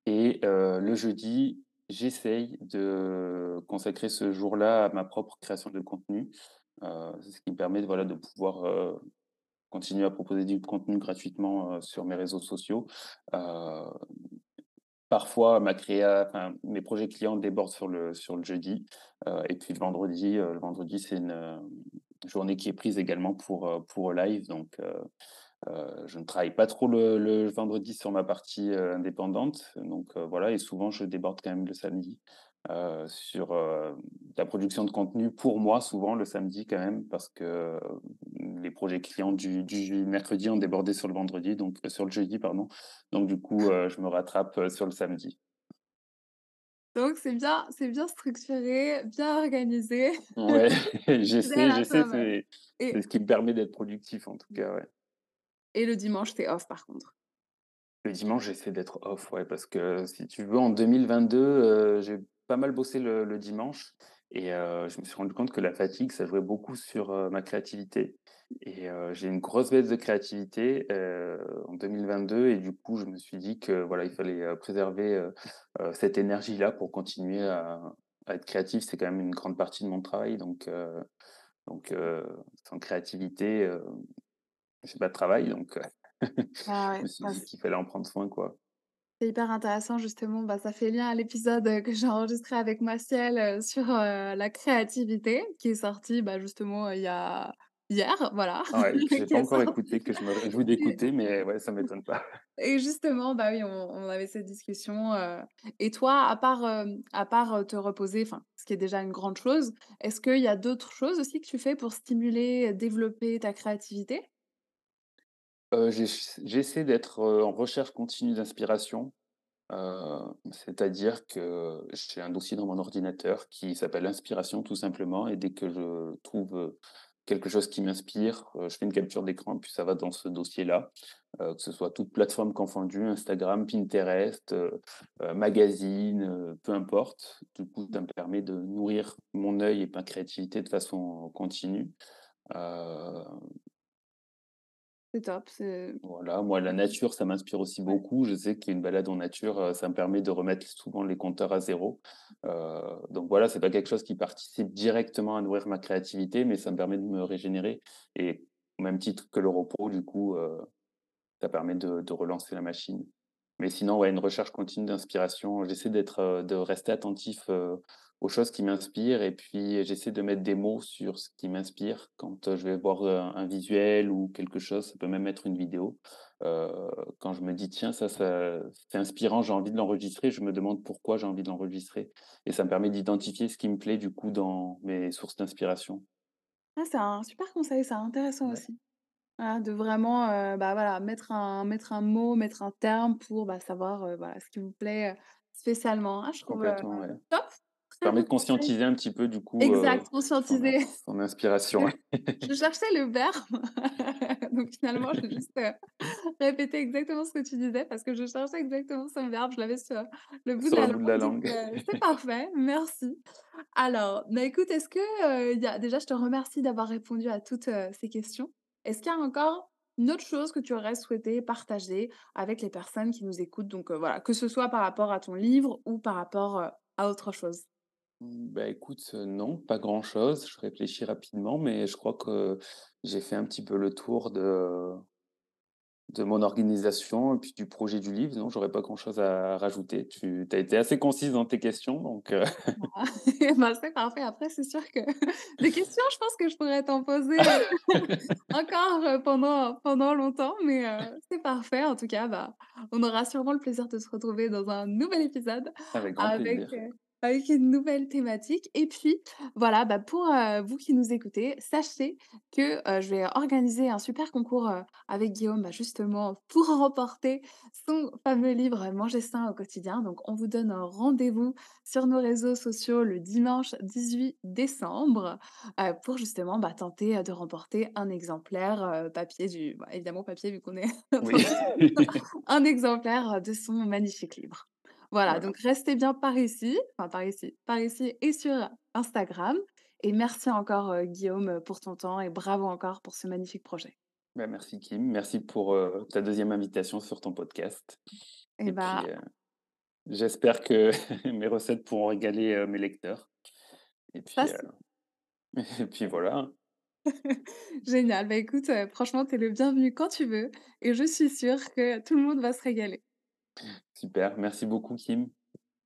et le jeudi, j'essaye de consacrer ce jour-là à ma propre création de contenu. C'est ce qui me permet de, voilà, de pouvoir, heu, continuer à proposer du contenu gratuitement, heu, sur mes réseaux sociaux. Heu, parfois ma créa mes projets clients débordent sur le sur le jeudi, et puis le vendredi, vendredi, c'est une, journée qui est prise également pour, pour live donc Heu, je ne travaille pas trop le le vendredi sur ma partie, heu, indépendante, donc heu, voilà et souvent je déborde quand même le samedi, sur, la production de contenu pour moi, souvent le samedi quand même parce que, les projets clients du du mercredi ont débordé sur le vendredi donc sur le jeudi pardon, donc du coup, je me rattrape, sur le samedi. Donc c'est bien c'est bien structuré, bien organisé, Ouais, j'essaie j'essaie, c'est c'est et ce qui me permet d'être productif en tout cas, ouais. Et le dimanche, tu off par contre? Le dimanche, j'essaie d'être off, ouais, parce que si tu veux, en 2022, heu, j'ai pas mal bossé le dimanche et heu, je me suis rendu compte que la fatigue, ça jouait beaucoup sur, heu, ma créativité et heu, j'ai une grosse baisse de créativité, en 2022 et du coup, je me suis dit que, voilà, il fallait, préserver, cette énergie-là pour continuer à être créatif. C'est quand même une grande partie de mon travail donc donc sans créativité, j'ai pas de travail donc heu, Ah je ouais, me suis bah, dit qu'il fallait en prendre soin, quoi. C'est hyper intéressant justement, bah, ça fait lien à l'épisode, heu, que j'ai enregistré avec Maciel, heu, sur, la créativité qui est sorti, bah, justement, il y a hier, voilà, Ouais, que j'ai qui pas encore sorti écouté, que je me réjouis d'écouter, mais ouais, ça m'étonne pas. et justement, bah, oui, on on avait cette discussion, et toi, à part, à part, te reposer, enfin, ce qui est déjà une grande chose, est-ce qu'il y a d'autres choses aussi que tu fais pour stimuler, développer ta créativité? J'essaie d'être, en recherche continue d'inspiration, c'est-à-dire que j'ai un dossier dans mon ordinateur qui s'appelle «Inspiration» tout simplement et dès que je trouve, quelque chose qui m'inspire, je fais une capture d'écran puis ça va dans ce dossier-là, que ce soit toute plateforme confondue, Instagram, Pinterest, magazine, peu importe. Du coup, ça me permet de nourrir mon œil et ma créativité de façon continue, C'est top, Voilà, moi, la nature, ça m'inspire aussi beaucoup. Je sais qu'une balade en nature, heu, ça me permet de remettre souvent les compteurs à zéro. Heu, donc voilà, c'est pas quelque chose qui participe directement à nourrir ma créativité, mais ça me permet de me régénérer et au même titre que le repos, du coup, heu, ça permet de de relancer la machine. Mais sinon, ouais, une recherche continue d'inspiration. J'essaie d'être, de rester attentif, aux choses qui m'inspirent et puis j'essaie de mettre des mots sur ce qui m'inspire quand, je vais voir, un visuel ou quelque chose, ça peut même être une vidéo. Quand je me dis: «Tiens, ça ça c'est inspirant, j'ai envie de l'enregistrer», je me demande pourquoi j'ai envie de l'enregistrer et ça me permet d'identifier ce qui me plaît, du coup, dans mes sources d'inspiration. Ah, c'est un super conseil, c'est intéressant Ouais, aussi. Voilà, de vraiment, bah, voilà, mettre un mettre un mot, mettre un terme pour, bah, savoir, voilà, ce qui vous plaît, spécialement. Ah, je trouve, complètement, ouais. top, permet de conscientiser un petit peu, du coup, heu, Exact, conscientiser. son inspiration. Je cherchais le verbe, donc finalement, j'ai juste, heu, répété exactement ce que tu disais parce que je cherchais exactement ce verbe, je l'avais sur le bout de Sur le la bout de la langue, heu, c'est parfait, merci. Alors, bah, écoute, est-ce que, il y a déjà, je te remercie d'avoir répondu à toutes, ces questions. Est-ce qu'il y a encore une autre chose que tu aurais souhaité partager avec les personnes qui nous écoutent? Donc, voilà, que ce soit par rapport à ton livre ou par rapport, à autre chose? Bah, écoute, heu, non, pas grand-chose. Je réfléchis rapidement, mais je crois que j'ai fait un petit peu le tour de de mon organisation et puis du projet du livre. Non, j'aurais pas grand-chose à rajouter. Tu as été assez concise dans tes questions, donc heu Ah, bah, c'est parfait. Après, c'est sûr que des questions, je pense que je pourrais t'en poser, heu, encore, pendant pendant longtemps, mais c'est parfait. En tout cas, bah, on aura sûrement le plaisir de se retrouver dans un nouvel épisode avec grand avec, plaisir. heu avec une nouvelle thématique. Et puis, voilà, bah, pour, heu, vous qui nous écoutez, sachez que, heu, je vais organiser un super concours, heu, avec Guillaume, bah, justement pour remporter son fameux livre «Manger sain au quotidien». Donc on vous donne un rendez-vous sur nos réseaux sociaux le dimanche 18 décembre, pour justement, bah, tenter, de remporter un exemplaire, papier du évidemment papier vu qu'on est Oui. un exemplaire, de son magnifique livre. Voilà, Voilà. donc restez bien par ici, enfin par ici, par ici et sur Instagram et merci encore, Guillaume, pour ton temps et bravo encore pour ce magnifique projet. Bah, merci Kim, merci pour, ta deuxième invitation sur ton podcast Et et puis, bah, j'espère que mes recettes pourront régaler, mes lecteurs et puis, et voilà, génial. Bah, écoute, franchement, tu es le bienvenu quand tu veux et je suis sûre que tout le monde va se régaler. Super, merci beaucoup Kim.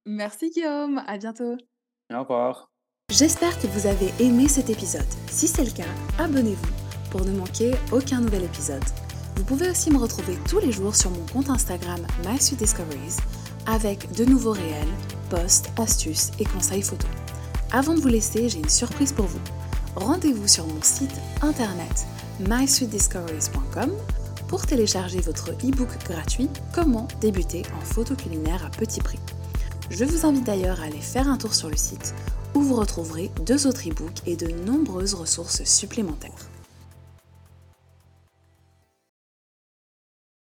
Merci Guillaume, à bientôt. Au revoir. J'espère que vous avez aimé cet épisode. Si c'est le cas, abonnez-vous pour ne manquer aucun nouvel épisode. Vous pouvez aussi me retrouver tous les jours sur mon compte Instagram MySweetDiscoveries avec de nouveaux réels, posts, astuces et conseils photos. Avant de vous laisser, j'ai une surprise pour vous. Rendez-vous sur mon site internet mysweetdiscoveries.com pour télécharger votre e-book gratuit Comment débuter en photo culinaire à petit prix. Je vous invite d'ailleurs à aller faire un tour sur le site où vous retrouverez deux autres e-books et de nombreuses ressources supplémentaires.